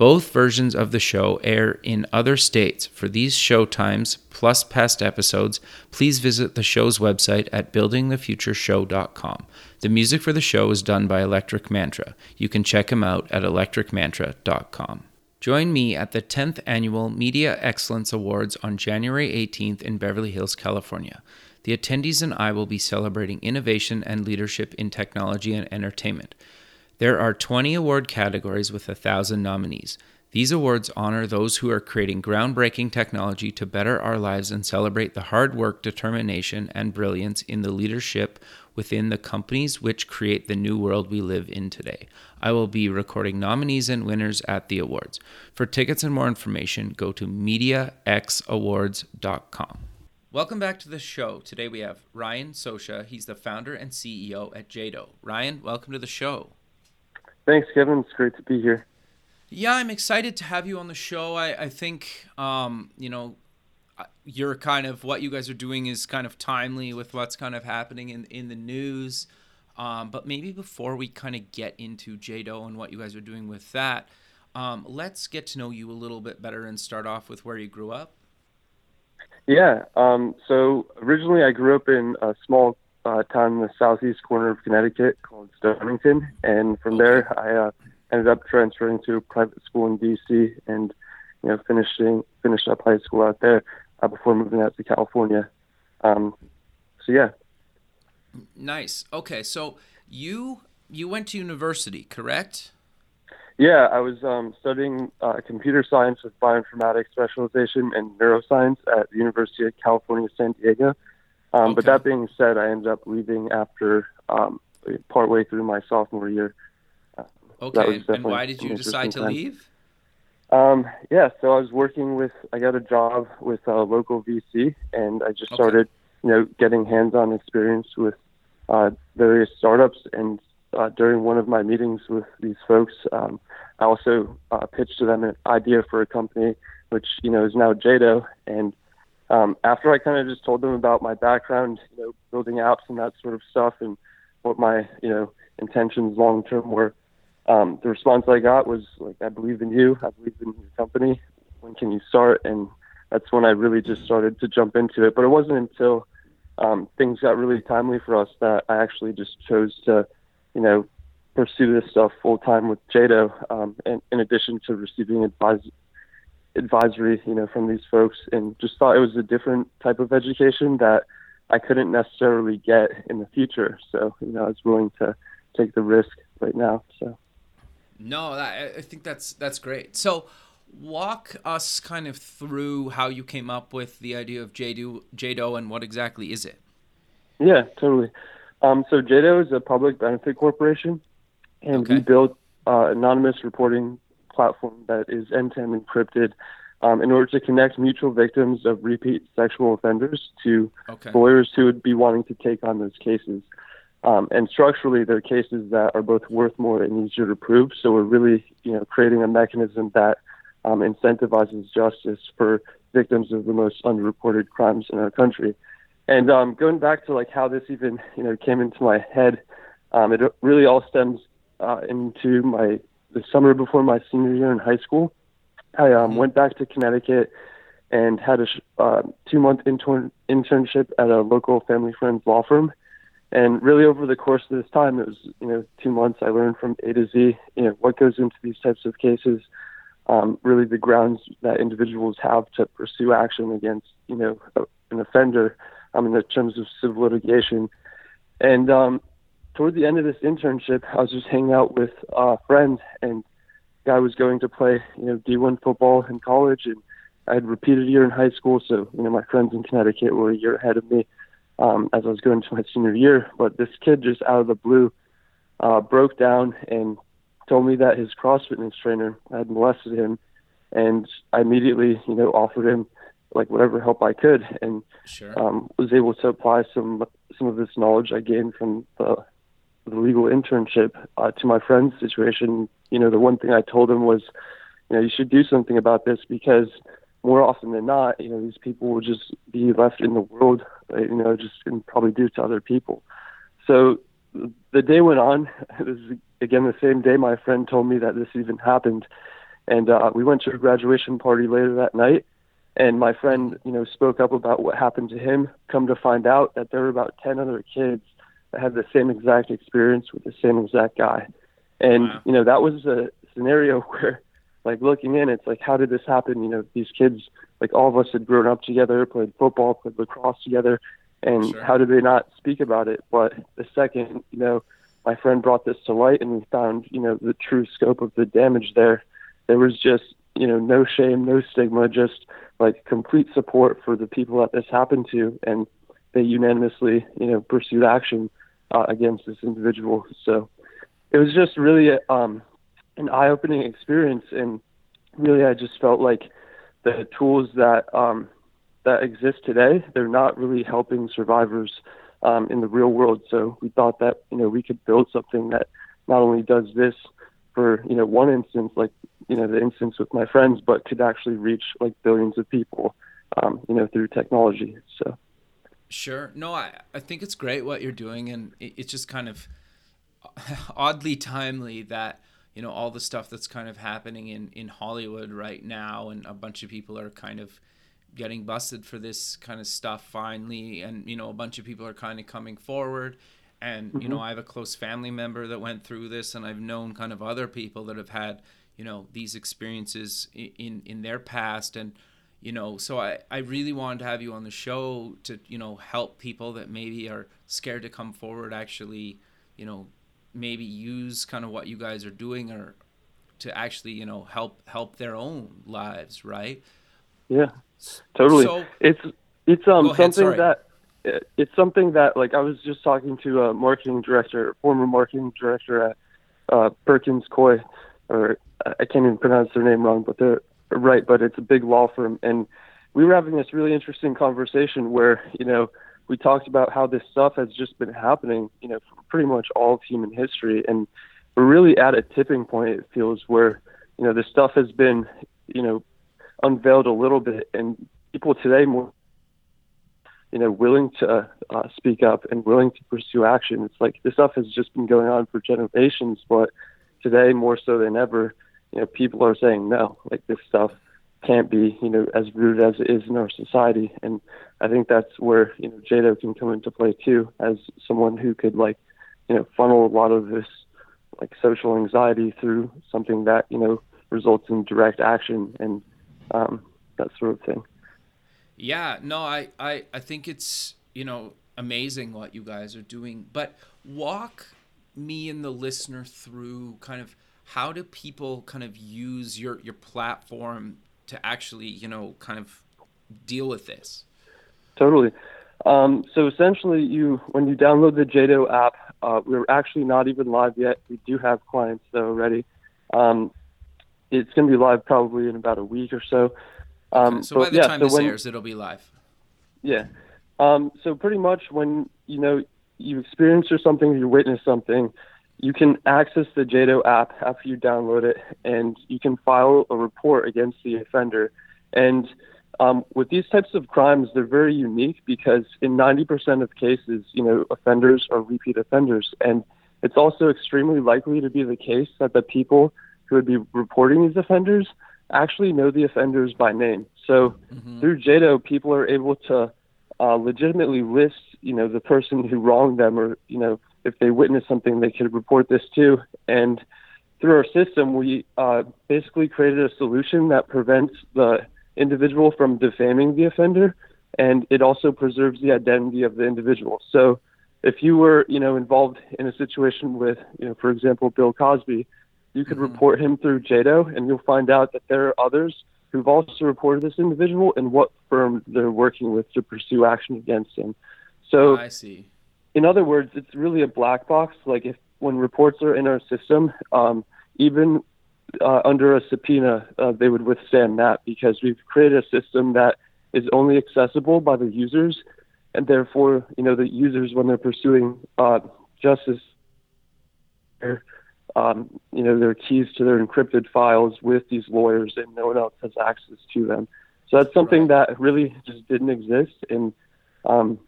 Both versions of the show air in other states. For these show times, plus past episodes, please visit the show's website at buildingthefutureshow.com. The music for the show is done by Electric Mantra. You can check him out at electricmantra.com. Join me at the 10th Annual Media Excellence Awards on January 18th in Beverly Hills, California. The attendees and I will be celebrating innovation and leadership in technology and entertainment. There are 20 award categories with 1,000 nominees. These awards honor those who are creating groundbreaking technology to better our lives and celebrate the hard work, determination, and brilliance in the leadership within the companies which create the new world we live in today. I will be recording nominees and winners at the awards. For tickets and more information, go to MediaXAwards.com. Welcome back to the show. Today we have Ryan Soscia. He's the founder and CEO at JDoe. Ryan, welcome to the show. Thanks, Kevin. It's great to be here. Yeah, I'm excited to have you on the show. I, I think, um, you know, you're kind of what you guys are doing is kind of timely with what's kind of happening in, in the news. Um, but maybe before we kind of get into JDoe and what you guys are doing with that, um, let's get to know you a little bit better and start off with where you grew up. Yeah. Um, so originally, I grew up in a small uh, town in the southeast corner of Connecticut called Stonington, and from there I uh, ended up transferring to a private school in DC, and you know finishing finished up high school out there uh, before moving out to California. Um, so yeah. Nice. Okay, so you you went to university, correct? Yeah, I was um, studying uh, computer science with bioinformatics specialization and neuroscience at the University of California, San Diego. Um, okay. But that being said, I ended up leaving after um, partway through my sophomore year. Uh, okay, and why did you decide to time. leave? Um, yeah, so I was working with, I got a job with a local VC, and I just okay. started, you know, getting hands-on experience with uh, various startups. And uh, during one of my meetings with these folks, um, I also uh, pitched to them an idea for a company, which you know is now JDoe, and um, after I kind of just told them about my background, you know, building apps and that sort of stuff, and what my you know intentions long term were, um, the response I got was like, "I believe in you. I believe in your company. When can you start?" And that's when I really just started to jump into it. But it wasn't until um, things got really timely for us that I actually just chose to, you know, pursue this stuff full time with JDoe. Um, and in addition to receiving advice advisory, you know, from these folks, and just thought it was a different type of education that I couldn't necessarily get in the future. So, you know, I was willing to take the risk right now. So, no, I think that's that's great. So, walk us kind of through how you came up with the idea of JDoe, JDoe and what exactly is it? Yeah, totally. Um, so JDoe is a public benefit corporation, and okay. we built uh, anonymous reporting platform that is end-to-end encrypted um, in order to connect mutual victims of repeat sexual offenders to okay. lawyers who would be wanting to take on those cases. Um, and structurally, they're cases that are both worth more and easier to prove. So we're really, you know, creating a mechanism that um, incentivizes justice for victims of the most underreported crimes in our country. And um, going back to like how this even, you know, came into my head, um, it really all stems uh, into my the summer before my senior year in high school. I um, went back to Connecticut and had a uh, two month intern- internship at a local family friend's law firm. And really, over the course of this time, it was you know two months. I learned from A to Z, you know, what goes into these types of cases. Um, really, the grounds that individuals have to pursue action against you know an offender um, in the terms of civil litigation. And um, toward the end of this internship, I was just hanging out with a friend, and guy was going to play, you know, D1 football in college, and I had repeated a year in high school, so you know, my friends in Connecticut were a year ahead of me um, as I was going to my senior year. But this kid just out of the blue uh, broke down and told me that his CrossFit trainer had molested him, and I immediately, you know, offered him like whatever help I could, and sure. um, was able to apply some some of this knowledge I gained from the, the legal internship uh, to my friend's situation. You know, the one thing I told him was, you know, you should do something about this because more often than not, you know, these people will just be left in the world, uh, you know, just and probably due to other people. So the day went on. It was again the same day my friend told me that this even happened, and uh, we went to a graduation party later that night. And my friend, you know, spoke up about what happened to him. Come to find out that there were about ten other kids had the same exact experience with the same exact guy. And wow. you know, that was a scenario where, like, looking in, it's like, how did this happen? You know, these kids, like, all of us had grown up together, played football, played lacrosse together, and Sure. how did they not speak about it? But the second, you know, my friend brought this to light and we found, you know, the true scope of the damage there. There was just, you know, no shame, no stigma, just like complete support for the people that this happened to, and they unanimously, you know, pursued action uh, against this individual. So it was just really a, um, an eye-opening experience, and really, I just felt like the tools that um, that exist today, they're not really helping survivors um, in the real world. So we thought that you know we could build something that not only does this for you know one instance, like you know the instance with my friends, but could actually reach like billions of people, um, you know, through technology. So Sure. No, I, I think it's great what you're doing, and it, it's just kind of oddly timely that you know all the stuff that's kind of happening in in Hollywood right now, and a bunch of people are kind of getting busted for this kind of stuff finally, and you know a bunch of people are kind of coming forward. And you know, mm-hmm. I have a close family member that went through this, and I've known kind of other people that have had you know these experiences i- in in their past, and you know so I, I really wanted to have you on the show to you know help people that maybe are scared to come forward actually you know maybe use kind of what you guys are doing or to actually you know help help their own lives right yeah, totally. So- it's it's um ahead, something sorry. that it's something that like I was just talking to a marketing director, former marketing director at uh, Perkins Coie, or I can't even pronounce their name wrong, but they're right. But it's a big law firm, and we were having this really interesting conversation where you know we talked about how this stuff has just been happening, you know, for pretty much all of human history, and we're really at a tipping point. It feels where you know this stuff has been, you know, unveiled a little bit, and people today more you know, willing to uh, speak up and willing to pursue action. It's like this stuff has just been going on for generations, but today more so than ever, you know, people are saying no, like this stuff can't be, you know, as rude as it is in our society. And I think that's where, you know, JDoe can come into play too, as someone who could like, you know, funnel a lot of this like social anxiety through something that, you know, results in direct action and um, that sort of thing. yeah no I, I i think it's you know amazing what you guys are doing but walk me and the listener through kind of how do people kind of use your your platform to actually you know kind of deal with this Totally. Um, so essentially, you when you download the JDoe app, uh, we're actually not even live yet. We do have clients though already. Um, it's going to be live probably in about a week or so. Um, so by but the yeah, time so this when- airs it'll be live yeah. Um, so pretty much when you know you experience or something, you witness something, you can access the JDoe app after you download it, and you can file a report against the offender. And um, with these types of crimes, they're very unique because in 90% of cases, you know, offenders are repeat offenders, and it's also extremely likely to be the case that the people who would be reporting these offenders actually know the offenders by name. So through JDoe, people are able to uh, legitimately list, you know, the person who wronged them, or you know, if they witness something, they could report this too. And through our system, we uh, basically created a solution that prevents the individual from defaming the offender, and it also preserves the identity of the individual. So, if you were, you know, involved in a situation with, you know, for example, Bill Cosby, you could report him through JDoe, and you'll find out that there are others who've also reported this individual and what firm they're working with to pursue action against him. So, i see in other words, it's really a black box. Like if when reports are in our system, um, even uh, under a subpoena, uh, they would withstand that because we've created a system that is only accessible by the users, and therefore, you know, the users when they're pursuing uh, justice, um, you know, their keys to their encrypted files with these lawyers, and no one else has access to them. So that's something right. that really just didn't exist, and um,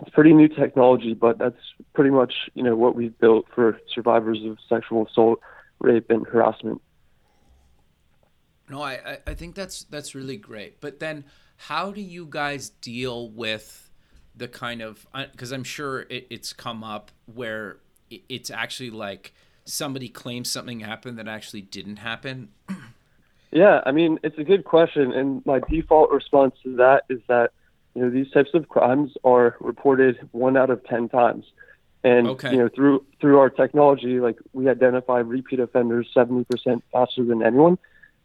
it's pretty new technology, but that's pretty much you know what we've built for survivors of sexual assault, rape, and harassment. No, I, I think that's that's really great. But then, how do you guys deal with the kind of because I'm sure it, it's come up where it's actually like somebody claims something happened that actually didn't happen. Yeah, I mean it's a good question, and my default response to that is that you know these types of crimes are reported one out of ten times, and okay. you know through through our technology, like we identify repeat offenders seventy percent faster than anyone.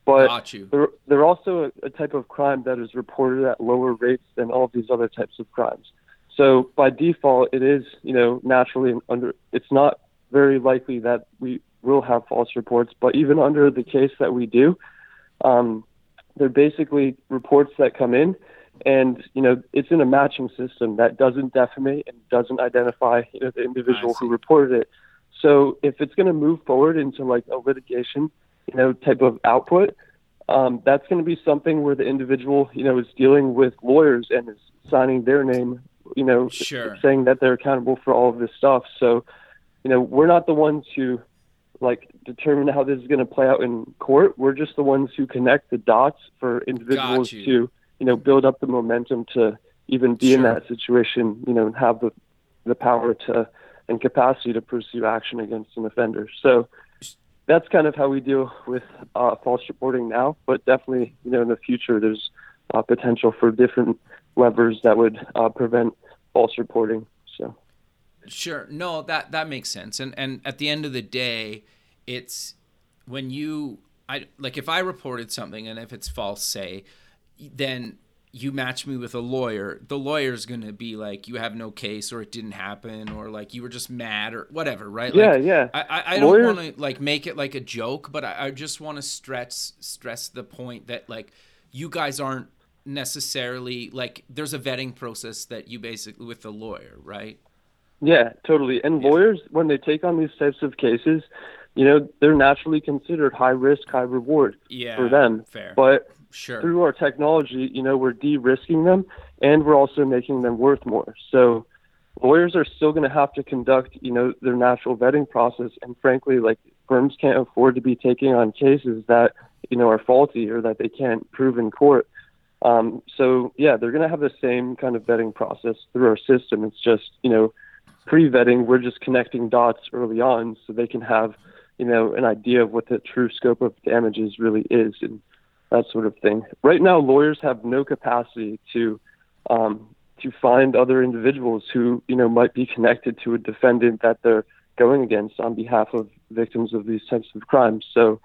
But they're, they're also a, a type of crime that is reported at lower rates than all of these other types of crimes. So by default, it is you know naturally under. It's not very likely that we will have false reports, but even under the case that we do, um, they're basically reports that come in, and you know it's in a matching system that doesn't defamate and doesn't identify you know, the individual who reported it. So if it's going to move forward into like a litigation, you know, type of output, um, that's going to be something where the individual, you know, is dealing with lawyers and is signing their name, you know, sure. saying that they're accountable for all of this stuff. So, you know, we're not the ones who like determine how this is going to play out in court. We're just the ones who connect the dots for individuals to, you know, build up the momentum to even be sure. in that situation, you know, and have the the power to and capacity to pursue action against an offender. So that's kind of how we deal with uh, false reporting now. But definitely, you know, in the future, there's uh, potential for different levers that would uh, prevent false reporting. So. Sure. No, that that makes sense. And and at the end of the day, it's when you I like if I reported something and if it's false, say, then you match me with a lawyer, the lawyer's going to be like, you have no case or it didn't happen or like you were just mad or whatever, right? Yeah, like, yeah. I, I, I don't want to like make it like a joke, but I, I just want to stress, stress the point that like you guys aren't necessarily like there's a vetting process that you basically with the lawyer, right? Yeah, totally. And yeah. lawyers, when they take on these types of cases, you know, they're naturally considered high risk, high reward yeah, for them. Fair. But sure. through our technology, you know, we're de-risking them and we're also making them worth more. So lawyers are still going to have to conduct, you know, their natural vetting process. And frankly, like firms can't afford to be taking on cases that, you know, are faulty or that they can't prove in court. Um, so yeah, they're going to have the same kind of vetting process through our system. It's just, you know, pre-vetting, we're just connecting dots early on so they can have, you know, an idea of what the true scope of damages really is and that sort of thing. Right now, lawyers have no capacity to um, to find other individuals who, you know, might be connected to a defendant that they're going against on behalf of victims of these types of crimes. So,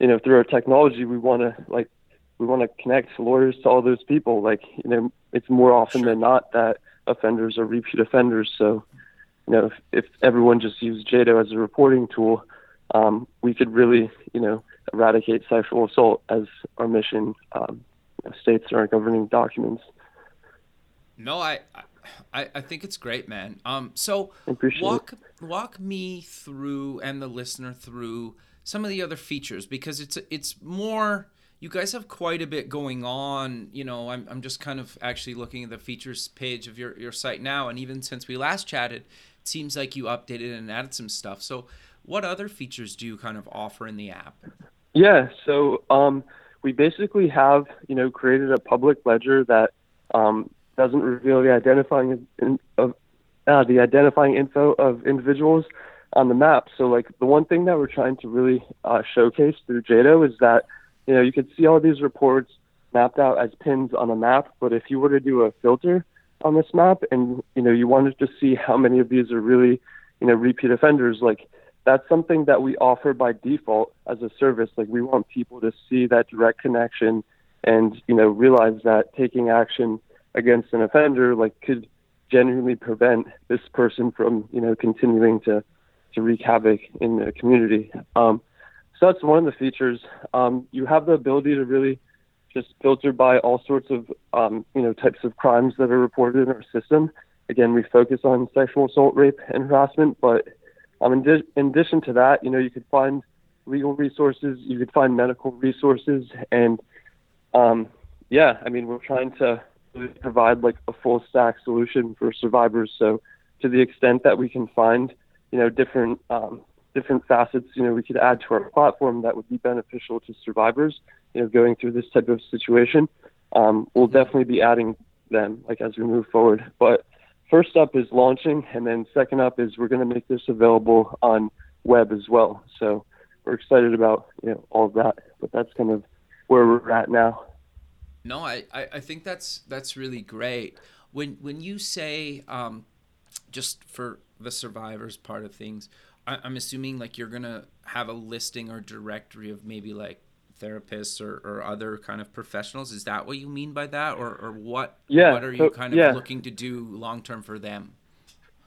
you know, through our technology, we want to like we want to connect lawyers to all those people. Like, you know, it's more often sure. than not that offenders are repeat offenders. So, you know, if, if everyone just used JDoe as a reporting tool, um, we could really, you know, eradicate sexual assault as our mission um, states in our governing documents. No, I, I, I think it's great, man. Um, so walk it. walk me through and the listener through some of the other features because it's it's more. You guys have quite a bit going on. You know, I'm, I'm just kind of actually looking at the features page of your, your site now. And even since we last chatted, it seems like you updated and added some stuff. So, what other features do you kind of offer in the app? Yeah, so um, we basically have you know created a public ledger that um, doesn't reveal the identifying in, of uh, the identifying info of individuals on the map. So like the one thing that we're trying to really uh, showcase through JDoe is that you know you could see all these reports mapped out as pins on a map, but if you were to do a filter on this map and you know you wanted to see how many of these are really you know repeat offenders, like that's something that we offer by default as a service. Like we want people to see that direct connection and, you know, realize that taking action against an offender like could genuinely prevent this person from, you know, continuing to, to wreak havoc in the community. Um, so that's one of the features. Um, you have the ability to really just filter by all sorts of um, you know types of crimes that are reported in our system. Again, we focus on sexual assault, rape, and harassment, but um, in, di- in addition to that, you know, you could find legal resources, you could find medical resources, and um, yeah, I mean, we're trying to provide like a full stack solution for survivors. So, to the extent that we can find, you know, different um, different facets, you know, we could add to our platform that would be beneficial to survivors, you know, going through this type of situation. Um, we'll definitely be adding them like as we move forward. But first up is launching, and then second up is we're going to make this available on web as well. So we're excited about you know all of that. But that's kind of where we're at now. No, I, I think that's that's really great. When when you say um, just for the survivors part of things, I, I'm assuming like you're gonna have a listing or directory of maybe like therapists or, or other kind of professionals. Is that what you mean by that, or or what? Yeah. What are you kind of yeah. looking to do long term for them?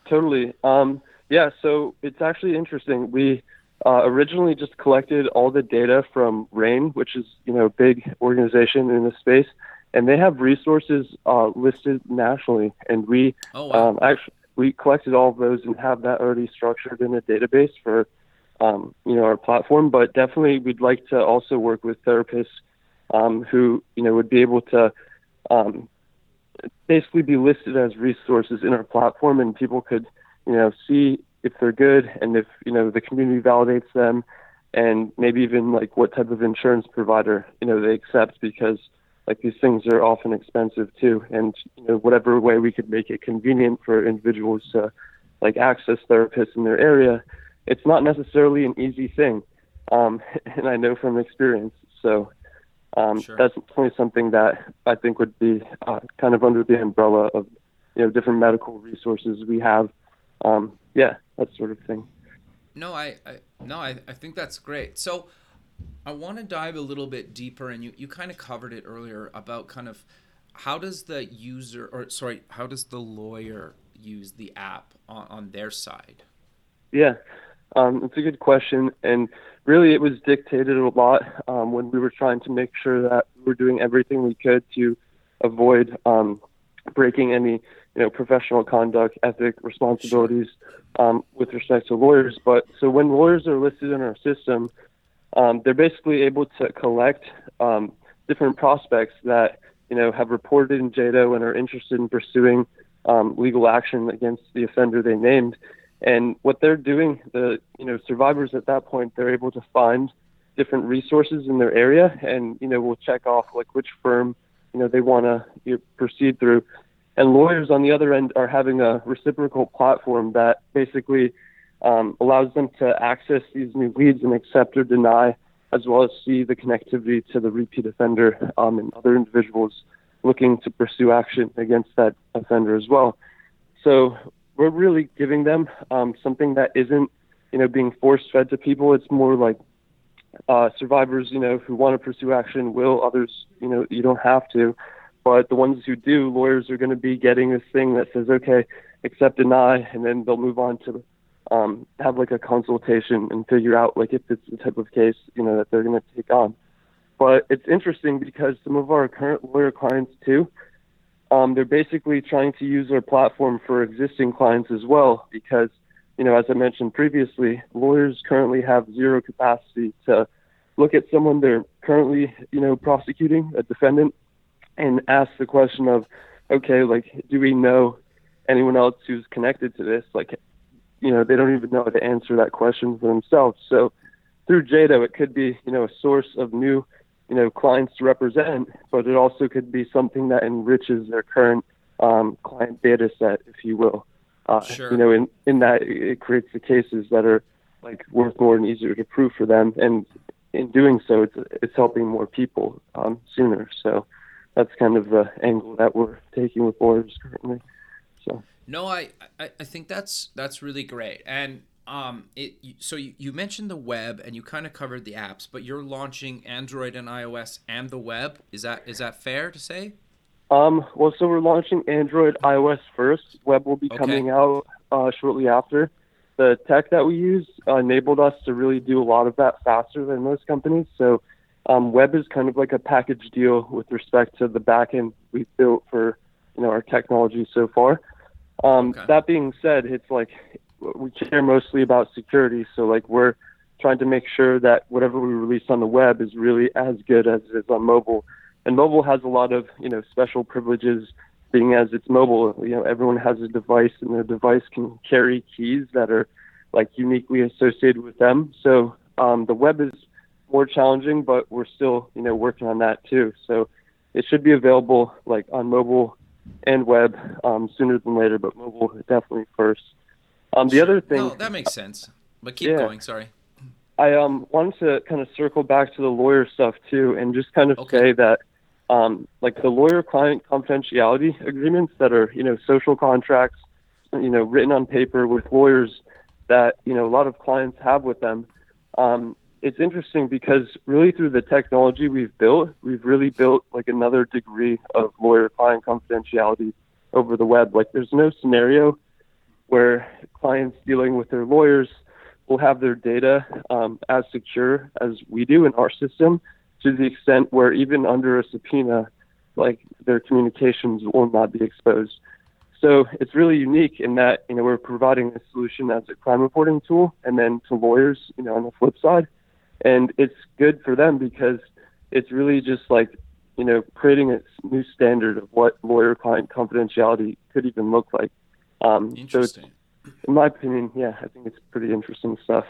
Totally. Um, yeah. So it's actually interesting. We uh, originally just collected all the data from RAINN, which is you know a big organization in the space, and they have resources uh, listed nationally. And we oh, wow. um, actually we collected all of those and have that already structured in a database for um, you know our platform. But definitely, we'd like to also work with therapists um, who you know would be able to um, basically be listed as resources in our platform, and people could you know see if they're good and if you know the community validates them, and maybe even like what type of insurance provider you know they accept because like these things are often expensive too and you know whatever way we could make it convenient for individuals to like access therapists in their area it's not necessarily an easy thing um, and i know from experience. So um, sure. that's definitely something that i think would be uh, kind of under the umbrella of you know different medical resources we have. Um, yeah that sort of thing. No i, I no I, I think that's great. So I want to dive a little bit deeper, and you, you kind of covered it earlier about kind of how does the user, or sorry, how does the lawyer use the app on, on their side? Yeah, um, it's a good question. And really, it was dictated a lot um, when we were trying to make sure that we were doing everything we could to avoid um, breaking any you know professional conduct, ethic responsibilities um, with respect to lawyers. But so when lawyers are listed in our system, um, they're basically able to collect um, different prospects that you know have reported in JDoe and are interested in pursuing legal action against the offender they named. And what they're doing, the you know survivors at that point, they're able to find different resources in their area, and you know we'll check off like which firm you know they want to you know, proceed through. And lawyers on the other end are having a reciprocal platform that basically um, allows them to access these new leads and accept or deny, as well as see the connectivity to the repeat offender um, and other individuals looking to pursue action against that offender as well. So we're really giving them um, something that isn't, you know, being force fed to people. It's more like uh, survivors, you know, who want to pursue action will. Others, you know, you don't have to. But the ones who do, lawyers are going to be getting this thing that says, okay, accept, deny, and then they'll move on to um, have like a consultation and figure out like if it's the type of case you know that they're going to take on. But it's interesting because some of our current lawyer clients too, um, they're basically trying to use our platform for existing clients as well because you know as I mentioned previously, lawyers currently have zero capacity to look at someone they're currently you know prosecuting a defendant and ask the question of okay like do we know anyone else who's connected to this like you know, they don't even know how to answer that question for themselves. So through JDoe, it could be, you know, a source of new, you know, clients to represent, but it also could be something that enriches their current um, client data set, if you will. Uh, sure. You know, in, in that it creates the cases that are like worth more and easier to prove for them. And in doing so, it's, it's helping more people um, sooner. So that's kind of the angle that we're taking with lawyers currently. So. No, I, I, I think that's that's really great. And um, it so you, you mentioned the web and you kind of covered the apps, but you're launching Android and iOS and the web. Is that is that fair to say? Um, well, so we're launching Android, iOS first. Web will be coming out uh, shortly after. The tech that we use uh, enabled us to really do a lot of that faster than most companies. So Um, web is kind of like a package deal with respect to the backend we've built for you know our technology so far. Um, okay. That being said, it's like we care mostly about security, so like we're trying to make sure that whatever we release on the web is really as good as it is on mobile. And mobile has a lot of you know special privileges, being as it's mobile. You know everyone has a device, and the device can carry keys that are like uniquely associated with them. So um, the web is more challenging, but we're still you know working on that too. So it should be available like on mobile and web um, sooner than later, but mobile definitely first. Um, the other thing. No, that makes sense. But keep yeah, going. Sorry. I um, wanted to kind of circle back to the lawyer stuff too, and just kind of okay. say that, um, like the lawyer-client confidentiality agreements that are, you know, social contracts, you know, written on paper with lawyers that you know a lot of clients have with them. Um, it's interesting because really through the technology we've built, we've really built like another degree of lawyer-client confidentiality over the web. Like there's no scenario where clients dealing with their lawyers will have their data um, as secure as we do in our system to the extent where even under a subpoena, like their communications will not be exposed. So it's really unique in that you know we're providing a solution as a crime reporting tool, and then to lawyers, you know, on the flip side, and it's good for them because it's really just like you know creating a new standard of what lawyer-client confidentiality could even look like. Um, Interesting. So in my opinion, yeah, I think it's pretty interesting stuff.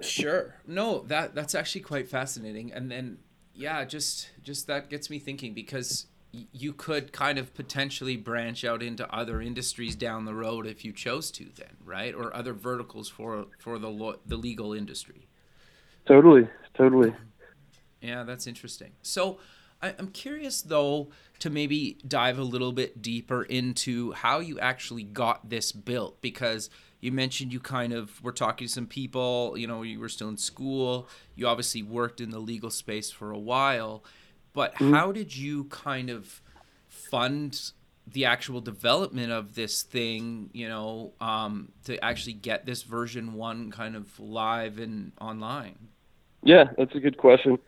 Sure. No, that that's actually quite fascinating. And then yeah, just just that gets me thinking because you could kind of potentially branch out into other industries down the road if you chose to then, right? Or other verticals for for the lo- the legal industry. Totally. Totally. Yeah, that's interesting. So, I, I'm curious though to maybe dive a little bit deeper into how you actually got this built because you mentioned you kind of were talking to some people, you know, you were still in school, you obviously worked in the legal space for a while, but mm-hmm. how did you kind of fund the actual development of this thing, you know, um, to actually get this version one kind of live and online? Yeah, that's a good question.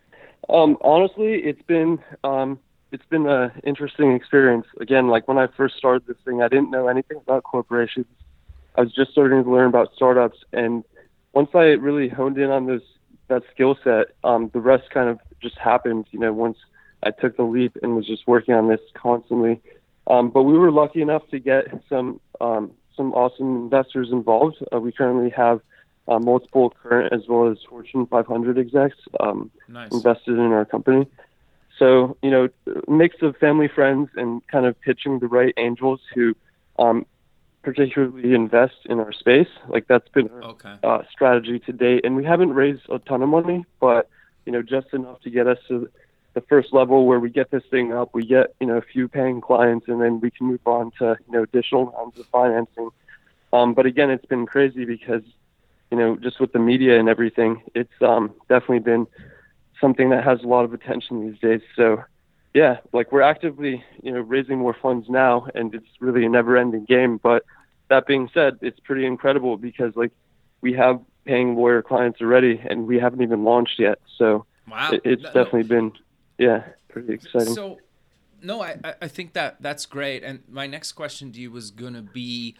Um, honestly, it's been um, it's been an interesting experience. Again, like when I first started this thing, I didn't know anything about corporations. I was just starting to learn about startups, and once I really honed in on those that skill set, um, the rest kind of just happened. You know, once I took the leap and was just working on this constantly. Um, but we were lucky enough to get some um, some awesome investors involved. Uh, we currently have uh, multiple current as well as Fortune 500 execs um, nice. invested in our company. So, you know, mix of family, friends, and kind of pitching the right angels who um, particularly invest in our space. Like that's been our okay. uh, strategy to date. And we haven't raised a ton of money, but, you know, just enough to get us to the first level where we get this thing up, we get, you know, a few paying clients, and then we can move on to, you know, additional rounds of financing. Um, but again, it's been crazy because you know, just with the media and everything, it's um, definitely been something that has a lot of attention these days. So, yeah, like we're actively, you know, raising more funds now, and it's really a never-ending game. But that being said, it's pretty incredible because like we have paying lawyer clients already, and we haven't even launched yet. So, wow. it, it's no, definitely been, yeah, pretty exciting. So, no, I I think that that's great. And my next question to you was gonna be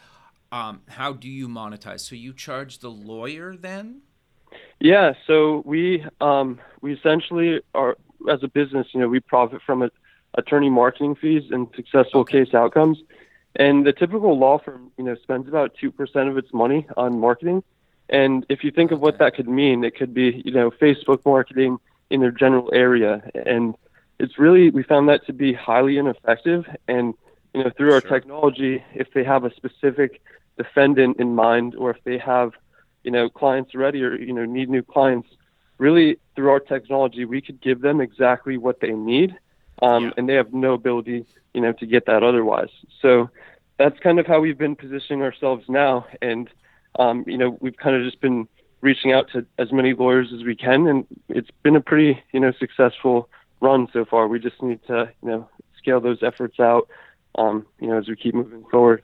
um, how do you monetize? So you charge the lawyer then? Yeah, so we um, we essentially are as a business, you know, we profit from it, attorney marketing fees and successful okay. case outcomes. And the typical law firm, you know, spends about two percent of its money on marketing. And if you think of what that could mean, it could be, you know, Facebook marketing in their general area. And it's really we found that to be highly ineffective. And you know, through our sure. technology, if they have a specific defendant in mind or if they have you know clients ready or you know need new clients really through our technology we could give them exactly what they need um, yeah. and they have no ability you know to get that otherwise. So that's kind of how we've been positioning ourselves now and um, you know we've kind of just been reaching out to as many lawyers as we can and it's been a pretty you know successful run so far. We just need to you know scale those efforts out um, you know as we keep moving forward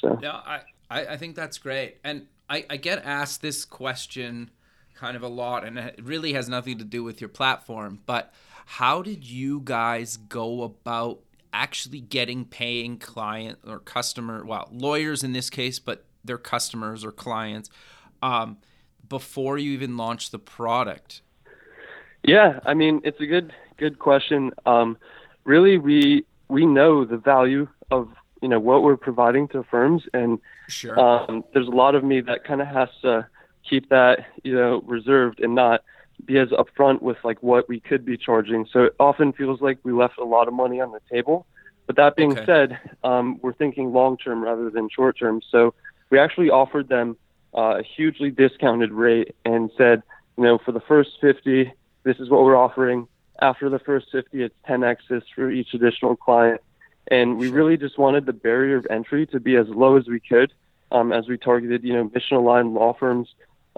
so. Yeah I I, I think that's great. And I, I get asked this question kind of a lot, and it really has nothing to do with your platform. But how did you guys go about actually getting paying client or customer, well, lawyers in this case, but their customers or clients, um, before you even launch the product? Yeah, I mean it's a good good question. Um, really, we we know the value of you know what we're providing to firms, and sure. um, there's a lot of me that kind of has to keep that you know reserved and not be as upfront with like what we could be charging. So it often feels like we left a lot of money on the table. But that being Okay. said, um, we're thinking long term rather than short term. So we actually offered them uh, a hugely discounted rate and said, you know, for the first 50, this is what we're offering. After the first 50, it's 10x's for each additional client. And we really just wanted the barrier of entry to be as low as we could um, as we targeted, you know, mission aligned law firms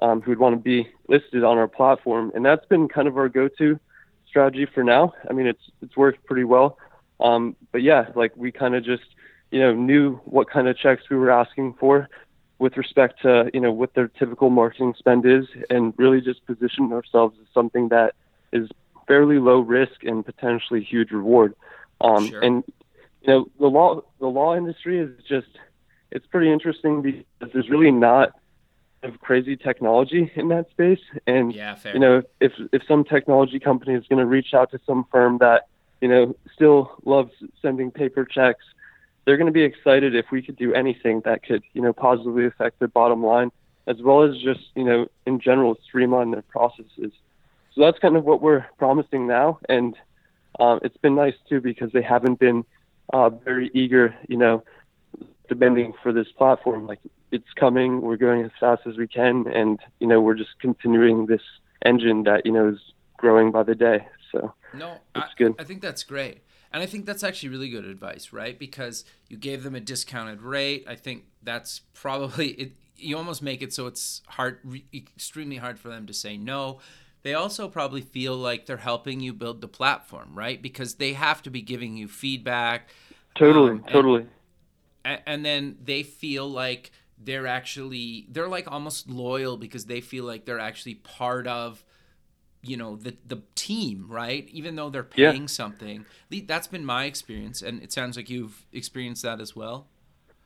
um, who would want to be listed on our platform. And that's been kind of our go to strategy for now. I mean, it's, it's worked pretty well. Um, but yeah, like we kind of just, you know, knew what kind of checks we were asking for with respect to, you know, what their typical marketing spend is and really just positioned ourselves as something that is fairly low risk and potentially huge reward. Um, Sure. and, you know, the law, the law industry is just, it's pretty interesting because there's really not of crazy technology in that space. And, Yeah, you know, if if some technology company is going to reach out to some firm that you know still loves sending paper checks, they're going to be excited if we could do anything that could you know positively affect their bottom line, as well as just you know in general streamline their processes. So that's kind of what we're promising now, and um, it's been nice too because they haven't been uh, very eager, you know, demanding for this platform. Like it's coming, we're going as fast as we can, and you know we're just continuing this engine that you know is growing by the day. So No, It's I, good. I think that's great. And I think that's actually really good advice, right? Because you gave them a discounted rate. I think that's probably it. You almost make it so it's hard, re, extremely hard for them to say no. They also probably feel like they're helping you build the platform, right? Because they have to be giving you feedback, totally, Um, and- totally, and, and then they feel like they're actually they're like almost loyal because they feel like they're actually part of you know the the team right even though they're Yeah. paying something that's been my experience and it sounds like you've experienced that as well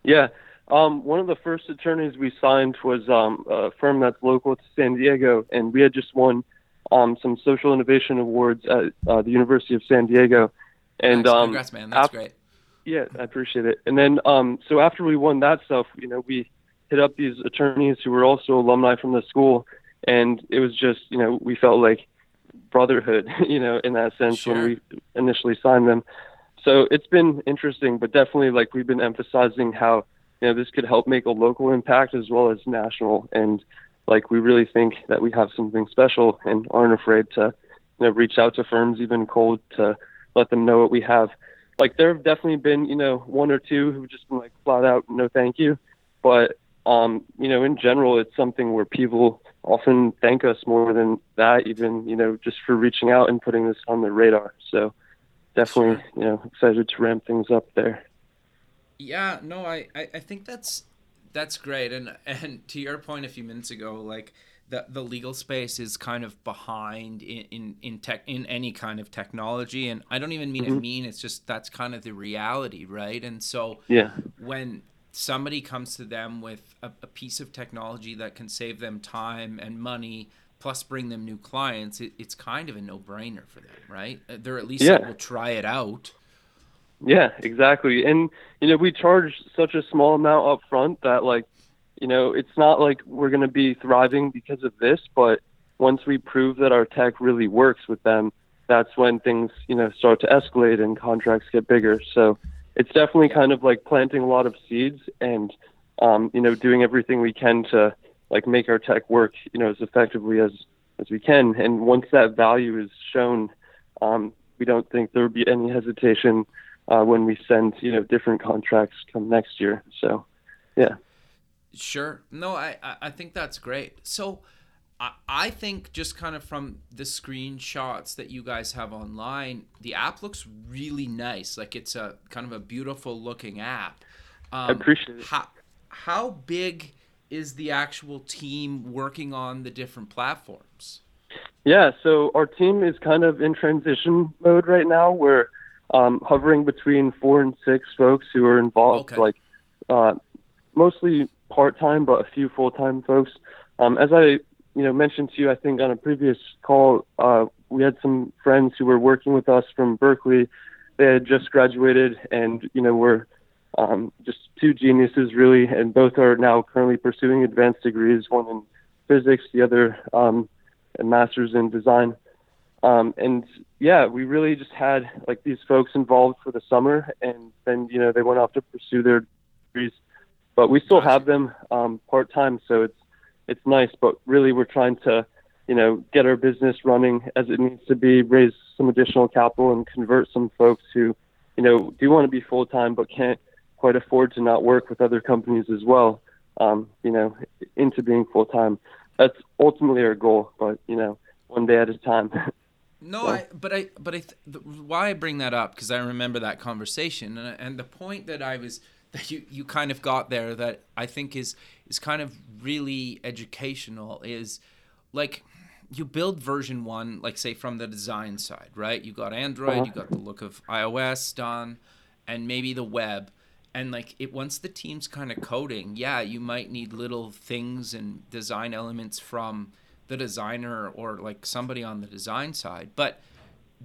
yeah. Um, one of the first attorneys we signed was um, a firm that's local to San Diego, and we had just won um, some social innovation awards at uh, the University of San Diego. And Nice. um, congrats man that's af- great Yeah, I appreciate it. And then, um, so after we won that stuff, you know, we hit up these attorneys who were also alumni from the school, and it was just, you know, we felt like brotherhood, you know, in that sense Sure. when we initially signed them. So it's been interesting, but definitely, like we've been emphasizing how, you know, this could help make a local impact as well as national, and like we really think that we have something special and aren't afraid to, you know, reach out to firms even cold to let them know what we have like there have definitely been you know one or two who've just been like flat out no thank you. But um you know in general it's something where people often thank us more than that even you know just for reaching out and putting this on their radar. So definitely you know excited to ramp things up there. Yeah, no, I, I, I think that's that's great. And and to your point a few minutes ago, like the the legal space is kind of behind in in, in tech in any kind of technology. And I don't even mean it mean, it's just that's kind of the reality, right? And so yeah when somebody comes to them with a, a piece of technology that can save them time and money plus bring them new clients it, it's kind of a no-brainer for them right Uh, they're at least Yeah. will try it out Yeah, exactly. And you know, we charge such a small amount up front that like, you know, it's not like we're going to be thriving because of this, but once we prove that our tech really works with them, that's when things, you know, start to escalate and contracts get bigger. So it's definitely kind of like planting a lot of seeds and um, you know, doing everything we can to like make our tech work, you know, as effectively as as we can. And once that value is shown, um, we don't think there would be any hesitation uh, when we send you know different contracts come next year. So yeah, Sure. No, I, I, think that's great. So I, I think just kind of from the screenshots that you guys have online, the app looks really nice. Like it's a kind of a beautiful looking app. Um, I appreciate it. How, how big is the actual team working on the different platforms? Yeah, so our team is kind of in transition mode right now. We're um, hovering between four and six folks who are involved, okay. like uh, mostly part time, but a few full time folks. Um, as I you know mentioned to you, I think on a previous call, uh, we had some friends who were working with us from Berkeley. They had just graduated, and you know were um, just two geniuses really, and both are now currently pursuing advanced degrees. One in physics, the other um, a master's in design. Um, and yeah, we really just had like these folks involved for the summer, and then you know they went off to pursue their degrees. But we still have them um, part time, so it's it's nice. But really, we're trying to you know get our business running as it needs to be, raise some additional capital, and convert some folks who you know do want to be full time but can't quite afford to not work with other companies as well. Um, you know, into being full time. That's ultimately our goal, but you know, one day at a time. No, I, but I, but I, the, why I bring that up because I remember that conversation and, and the point that I was you, you kind of got there that I think is is kind of really educational is like you build version one like say from the design side right you got Android uh-huh. you got the look of iOS done and maybe the web and like it once the team's kind of coding yeah you might need little things and design elements from the designer or like somebody on the design side but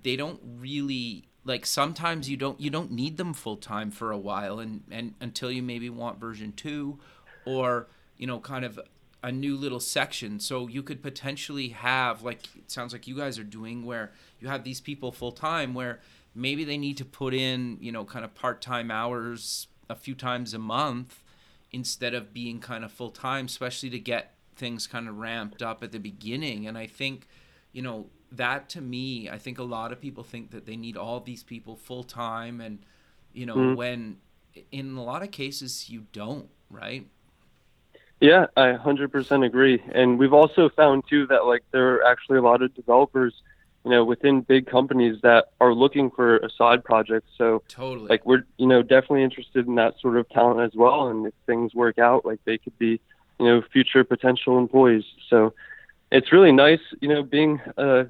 they don't really like sometimes you don't you don't need them full time for a while and and until you maybe want version 2 or you know kind of a new little section so you could potentially have like it sounds like you guys are doing where you have these people full time where maybe they need to put in you know kind of part-time hours a few times a month instead of being kind of full time especially to get things kind of ramped up at the beginning. And I think, you know, that to me, I think a lot of people think that they need all these people full time. And, you know, mm-hmm. when in a lot of cases you don't, right? Yeah, I 100% agree. And we've also found too that like there are actually a lot of developers, you know, within big companies that are looking for a side project. So totally, like we're you know definitely interested in that sort of talent as well. And if things work out, like they could be you know future potential employees. So it's really nice, you know, being a,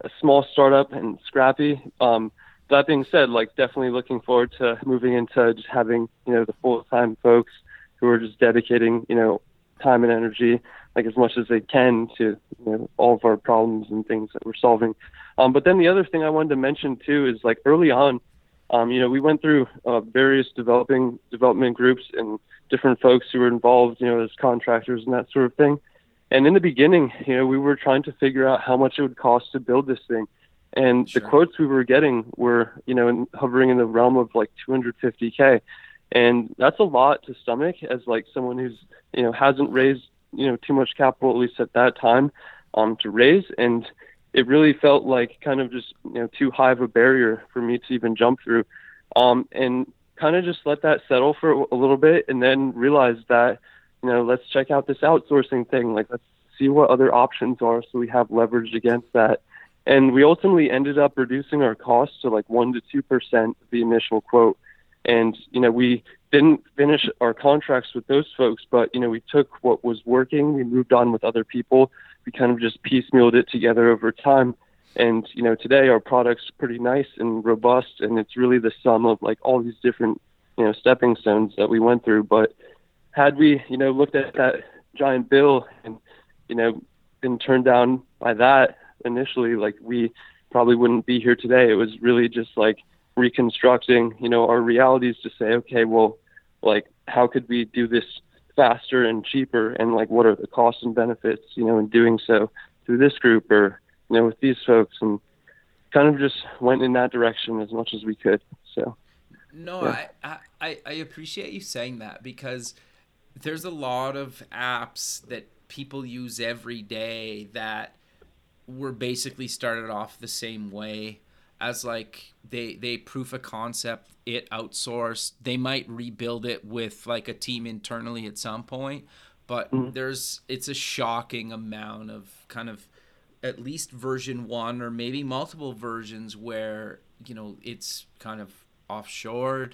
a small startup and scrappy. Um, that being said, like definitely looking forward to moving into just having you know the full time folks who are just dedicating you know time and energy like as much as they can to you know, all of our problems and things that we're solving. Um, but then the other thing I wanted to mention too is like early on, um, you know, we went through uh, various developing development groups and different folks who were involved, you know, as contractors and that sort of thing. And in the beginning, you know, we were trying to figure out how much it would cost to build this thing. And sure. the quotes we were getting were, you know, in, hovering in the realm of like 250k, and that's a lot to stomach as like someone who's, you know, hasn't raised, you know, too much capital at least at that time, um, to raise. And it really felt like kind of just, you know, too high of a barrier for me to even jump through. Um, and kind of just let that settle for a little bit and then realize that, you know, let's check out this outsourcing thing. Like, let's see what other options are so we have leverage against that. And we ultimately ended up reducing our costs to like 1% to 2% of the initial quote. And, you know, we didn't finish our contracts with those folks, but, you know, we took what was working, we moved on with other people, we kind of just piecemealed it together over time and you know, today our product's pretty nice and robust, and it's really the sum of like all these different you know stepping stones that we went through. But had we you know looked at that giant bill and you know been turned down by that initially, like we probably wouldn't be here today. It was really just like reconstructing you know our realities to say, okay, well, like how could we do this faster and cheaper, and like what are the costs and benefits you know in doing so through this group or you know, with these folks and kind of just went in that direction as much as we could. So. No, yeah. I, I, I appreciate you saying that because there's a lot of apps that people use every day that were basically started off the same way as like they they proof a concept it outsourced they might rebuild it with like a team internally at some point but mm-hmm. there's it's a shocking amount of kind of at least version one or maybe multiple versions where you know it's kind of offshored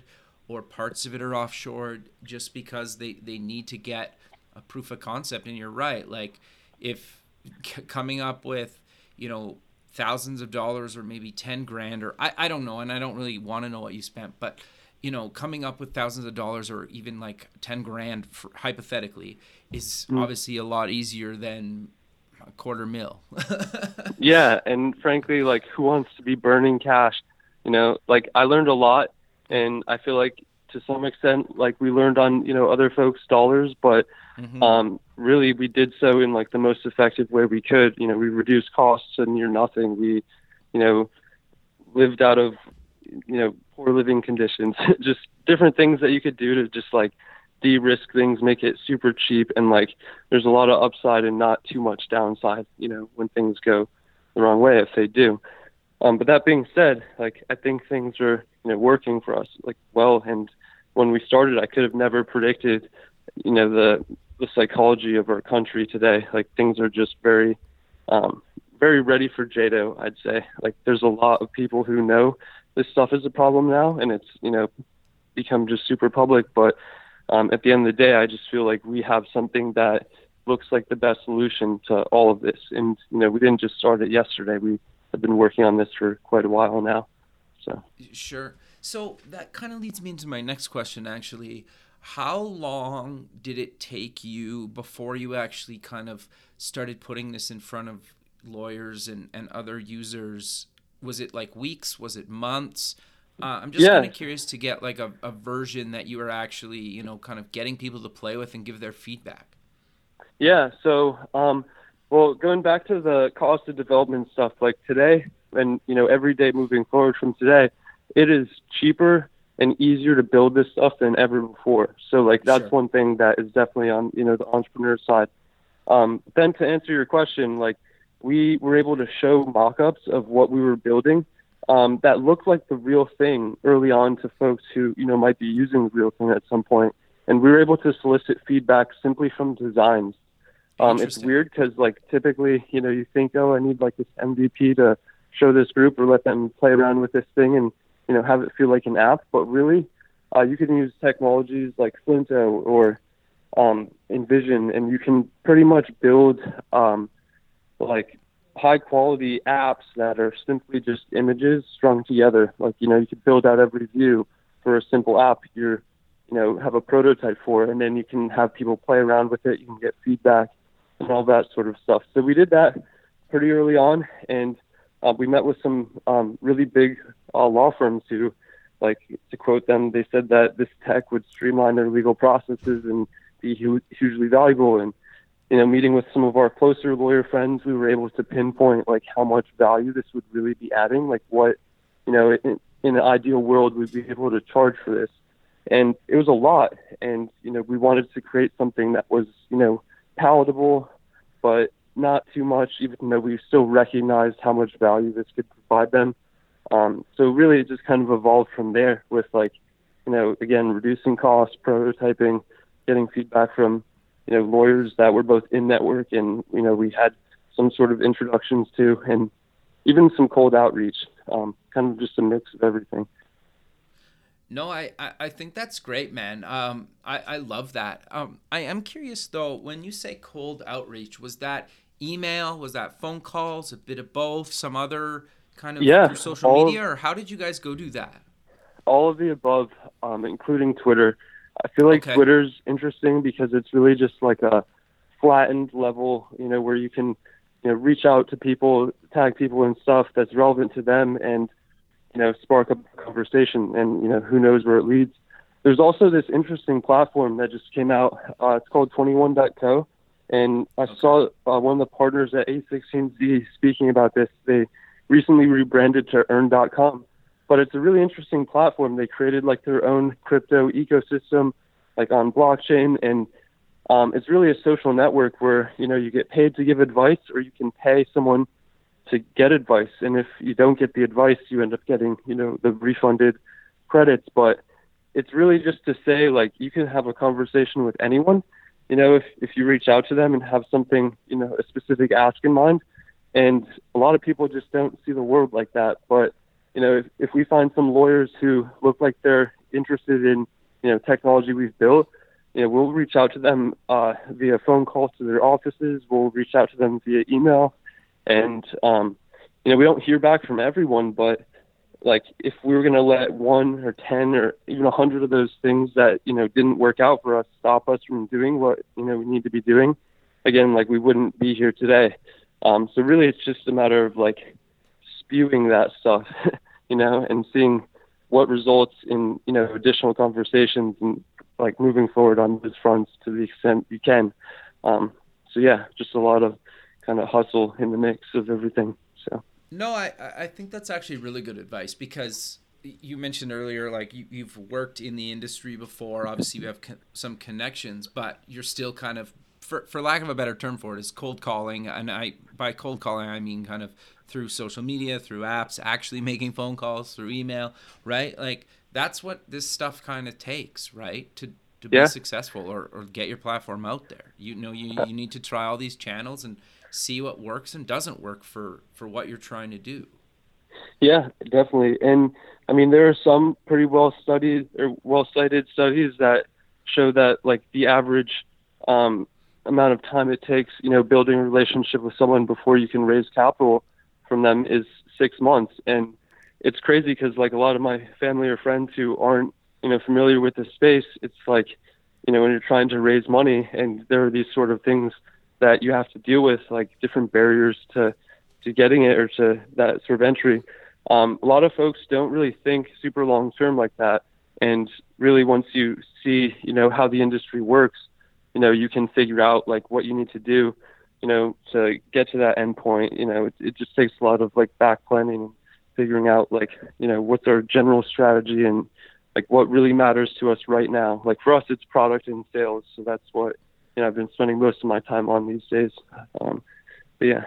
or parts of it are offshore just because they they need to get a proof of concept. And you're right. Like if c- coming up with, you know, thousands of dollars or maybe 10 grand or I, I don't know. And I don't really want to know what you spent, but you know, coming up with thousands of dollars or even like 10 grand for, hypothetically is mm. obviously a lot easier than a quarter mil. yeah. And frankly, like who wants to be burning cash? You know, like I learned a lot and I feel like to some extent, like we learned on, you know, other folks' dollars, but mm-hmm. um, really we did so in like the most effective way we could. You know, we reduced costs and near nothing. We, you know, lived out of, you know, poor living conditions, just different things that you could do to just like de-risk things, make it super cheap, and like there's a lot of upside and not too much downside. You know, when things go the wrong way, if they do. Um, but that being said, like I think things are you know working for us like well. And when we started, I could have never predicted you know the the psychology of our country today. Like things are just very um, very ready for JDoe. I'd say like there's a lot of people who know this stuff is a problem now, and it's you know become just super public. But um, at the end of the day, I just feel like we have something that looks like the best solution to all of this. And you know, we didn't just start it yesterday. We have been working on this for quite a while now. So sure. So that kind of leads me into my next question, actually. How long did it take you before you actually kind of started putting this in front of lawyers and, and other users was it like weeks? Was it months? Uh, I'm just yeah. kind of curious to get like a, a version that you are actually, you know, kind of getting people to play with and give their feedback. Yeah. So, um, well, going back to the cost of development stuff, like today and, you know, every day moving forward from today, it is cheaper and easier to build this stuff than ever before. So, like, that's sure. one thing that is definitely on, you know, the entrepreneur side. Um, then to answer your question, like, we were able to show mock-ups of what we were building um, that looked like the real thing early on to folks who you know might be using the real thing at some point, and we were able to solicit feedback simply from designs. Um, it's weird because like typically you know you think oh I need like this MVP to show this group or let them play around with this thing and you know have it feel like an app, but really uh, you can use technologies like Flinto or um, InVision, and you can pretty much build um, like high quality apps that are simply just images strung together. Like, you know, you could build out every view for a simple app you're, you know, have a prototype for, and then you can have people play around with it. You can get feedback and all that sort of stuff. So we did that pretty early on, and uh, we met with some um, really big uh, law firms who, like, to quote them, they said that this tech would streamline their legal processes and be hu- hugely valuable. And you know, meeting with some of our closer lawyer friends, we were able to pinpoint like how much value this would really be adding, like what, you know, in, in an ideal world we'd be able to charge for this. And it was a lot. And, you know, we wanted to create something that was, you know, palatable, but not too much, even though we still recognized how much value this could provide them. Um, so really it just kind of evolved from there with like, you know, again, reducing costs, prototyping, getting feedback from you know lawyers that were both in network and you know we had some sort of introductions to and even some cold outreach um, kind of just a mix of everything no i i think that's great man. Um, i i love that. Um, i am curious though when you say cold outreach was that email was that phone calls a bit of both some other kind of yeah, social media or how did you guys go do that? All of the above um, including twitter. I feel like okay. Twitter's interesting because it's really just like a flattened level, you know, where you can, you know, reach out to people, tag people and stuff that's relevant to them and, you know, spark up a conversation and, you know, who knows where it leads. There's also this interesting platform that just came out. Uh, it's called 21.co. And I saw uh, one of the partners at A16Z speaking about this. They recently rebranded to earn.com but it's a really interesting platform. They created like their own crypto ecosystem, like on blockchain, and um, it's really a social network where you know you get paid to give advice, or you can pay someone to get advice. And if you don't get the advice, you end up getting you know the refunded credits. But it's really just to say like you can have a conversation with anyone. You know, if if you reach out to them and have something, you know, a specific ask in mind, and a lot of people just don't see the world like that, but you know, if, if we find some lawyers who look like they're interested in, you know, technology we've built, you know, we'll reach out to them uh, via phone call to their offices. We'll reach out to them via email, and um, you know, we don't hear back from everyone, but like if we were going to let one or ten or even a hundred of those things that you know didn't work out for us stop us from doing what you know we need to be doing, again, like we wouldn't be here today. Um, so really, it's just a matter of like spewing that stuff, you know, and seeing what results in you know additional conversations and like moving forward on those fronts to the extent you can. Um, so yeah, just a lot of kind of hustle in the mix of everything. So no, I I think that's actually really good advice because you mentioned earlier like you, have worked in the industry before. Obviously, you have some connections, but you're still kind of for, for lack of a better term for it is cold calling and i by cold calling i mean kind of through social media through apps actually making phone calls through email right like that's what this stuff kind of takes, right? To to be yeah. successful or, or get your platform out there. You know, you, you need to try all these channels and see what works and doesn't work for for what you're trying to do. Yeah, definitely. And I mean, there are some pretty well studied or well cited studies that show that like the average um, amount of time it takes, you know, building a relationship with someone before you can raise capital from them is six months. And it's crazy because like a lot of my family or friends who aren't you know familiar with the space, it's like you know when you're trying to raise money and there are these sort of things that you have to deal with, like different barriers to to getting it or to that sort of entry. Um, a lot of folks don't really think super long term like that, and really once you see you know how the industry works, you know you can figure out like what you need to do, you know to get to that end point. You know it, it just takes a lot of like back planning figuring out like you know what's our general strategy and like what really matters to us right now. Like for us, it's product and sales, so that's what you know I've been spending most of my time on these days. Um, but yeah.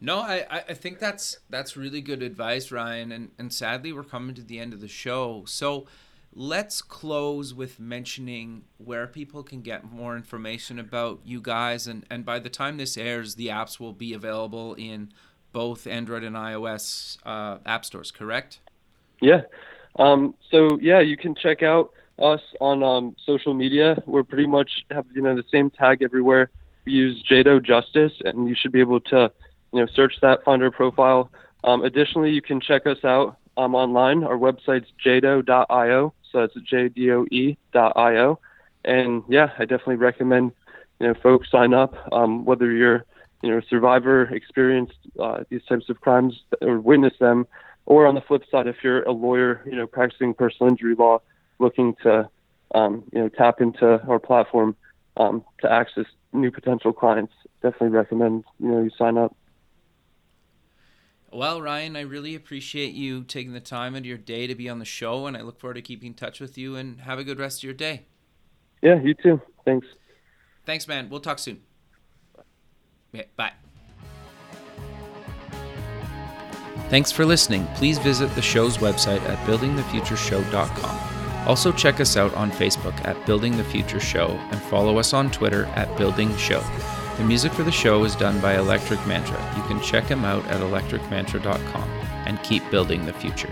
No, I, I think that's that's really good advice, Ryan. And and sadly, we're coming to the end of the show. So let's close with mentioning where people can get more information about you guys. And and by the time this airs, the apps will be available in both Android and iOS uh, app stores, correct? Yeah. Um, so yeah, you can check out us on um, social media. We're pretty much have you know the same tag everywhere. We use JDoe Justice, and you should be able to you know search that, find our profile. Um, additionally, you can check us out um, online. Our website's jdoe.io, so it's j-d-o-e.io. And yeah, I definitely recommend you know folks sign up, um, whether you're you know, survivor experienced uh, these types of crimes or witness them, or on the flip side, if you're a lawyer, you know, practicing personal injury law, looking to, um, you know, tap into our platform um, to access new potential clients, definitely recommend you know you sign up. Well, Ryan, I really appreciate you taking the time out of your day to be on the show, and I look forward to keeping in touch with you. And have a good rest of your day. Yeah, you too. Thanks. Thanks, man. We'll talk soon. Yeah, bye. Thanks for listening. Please visit the show's website at buildingthefutureshow.com. Also, check us out on Facebook at Building the Future Show and follow us on Twitter at Building Show. The music for the show is done by Electric Mantra. You can check him out at electricmantra.com and keep building the future.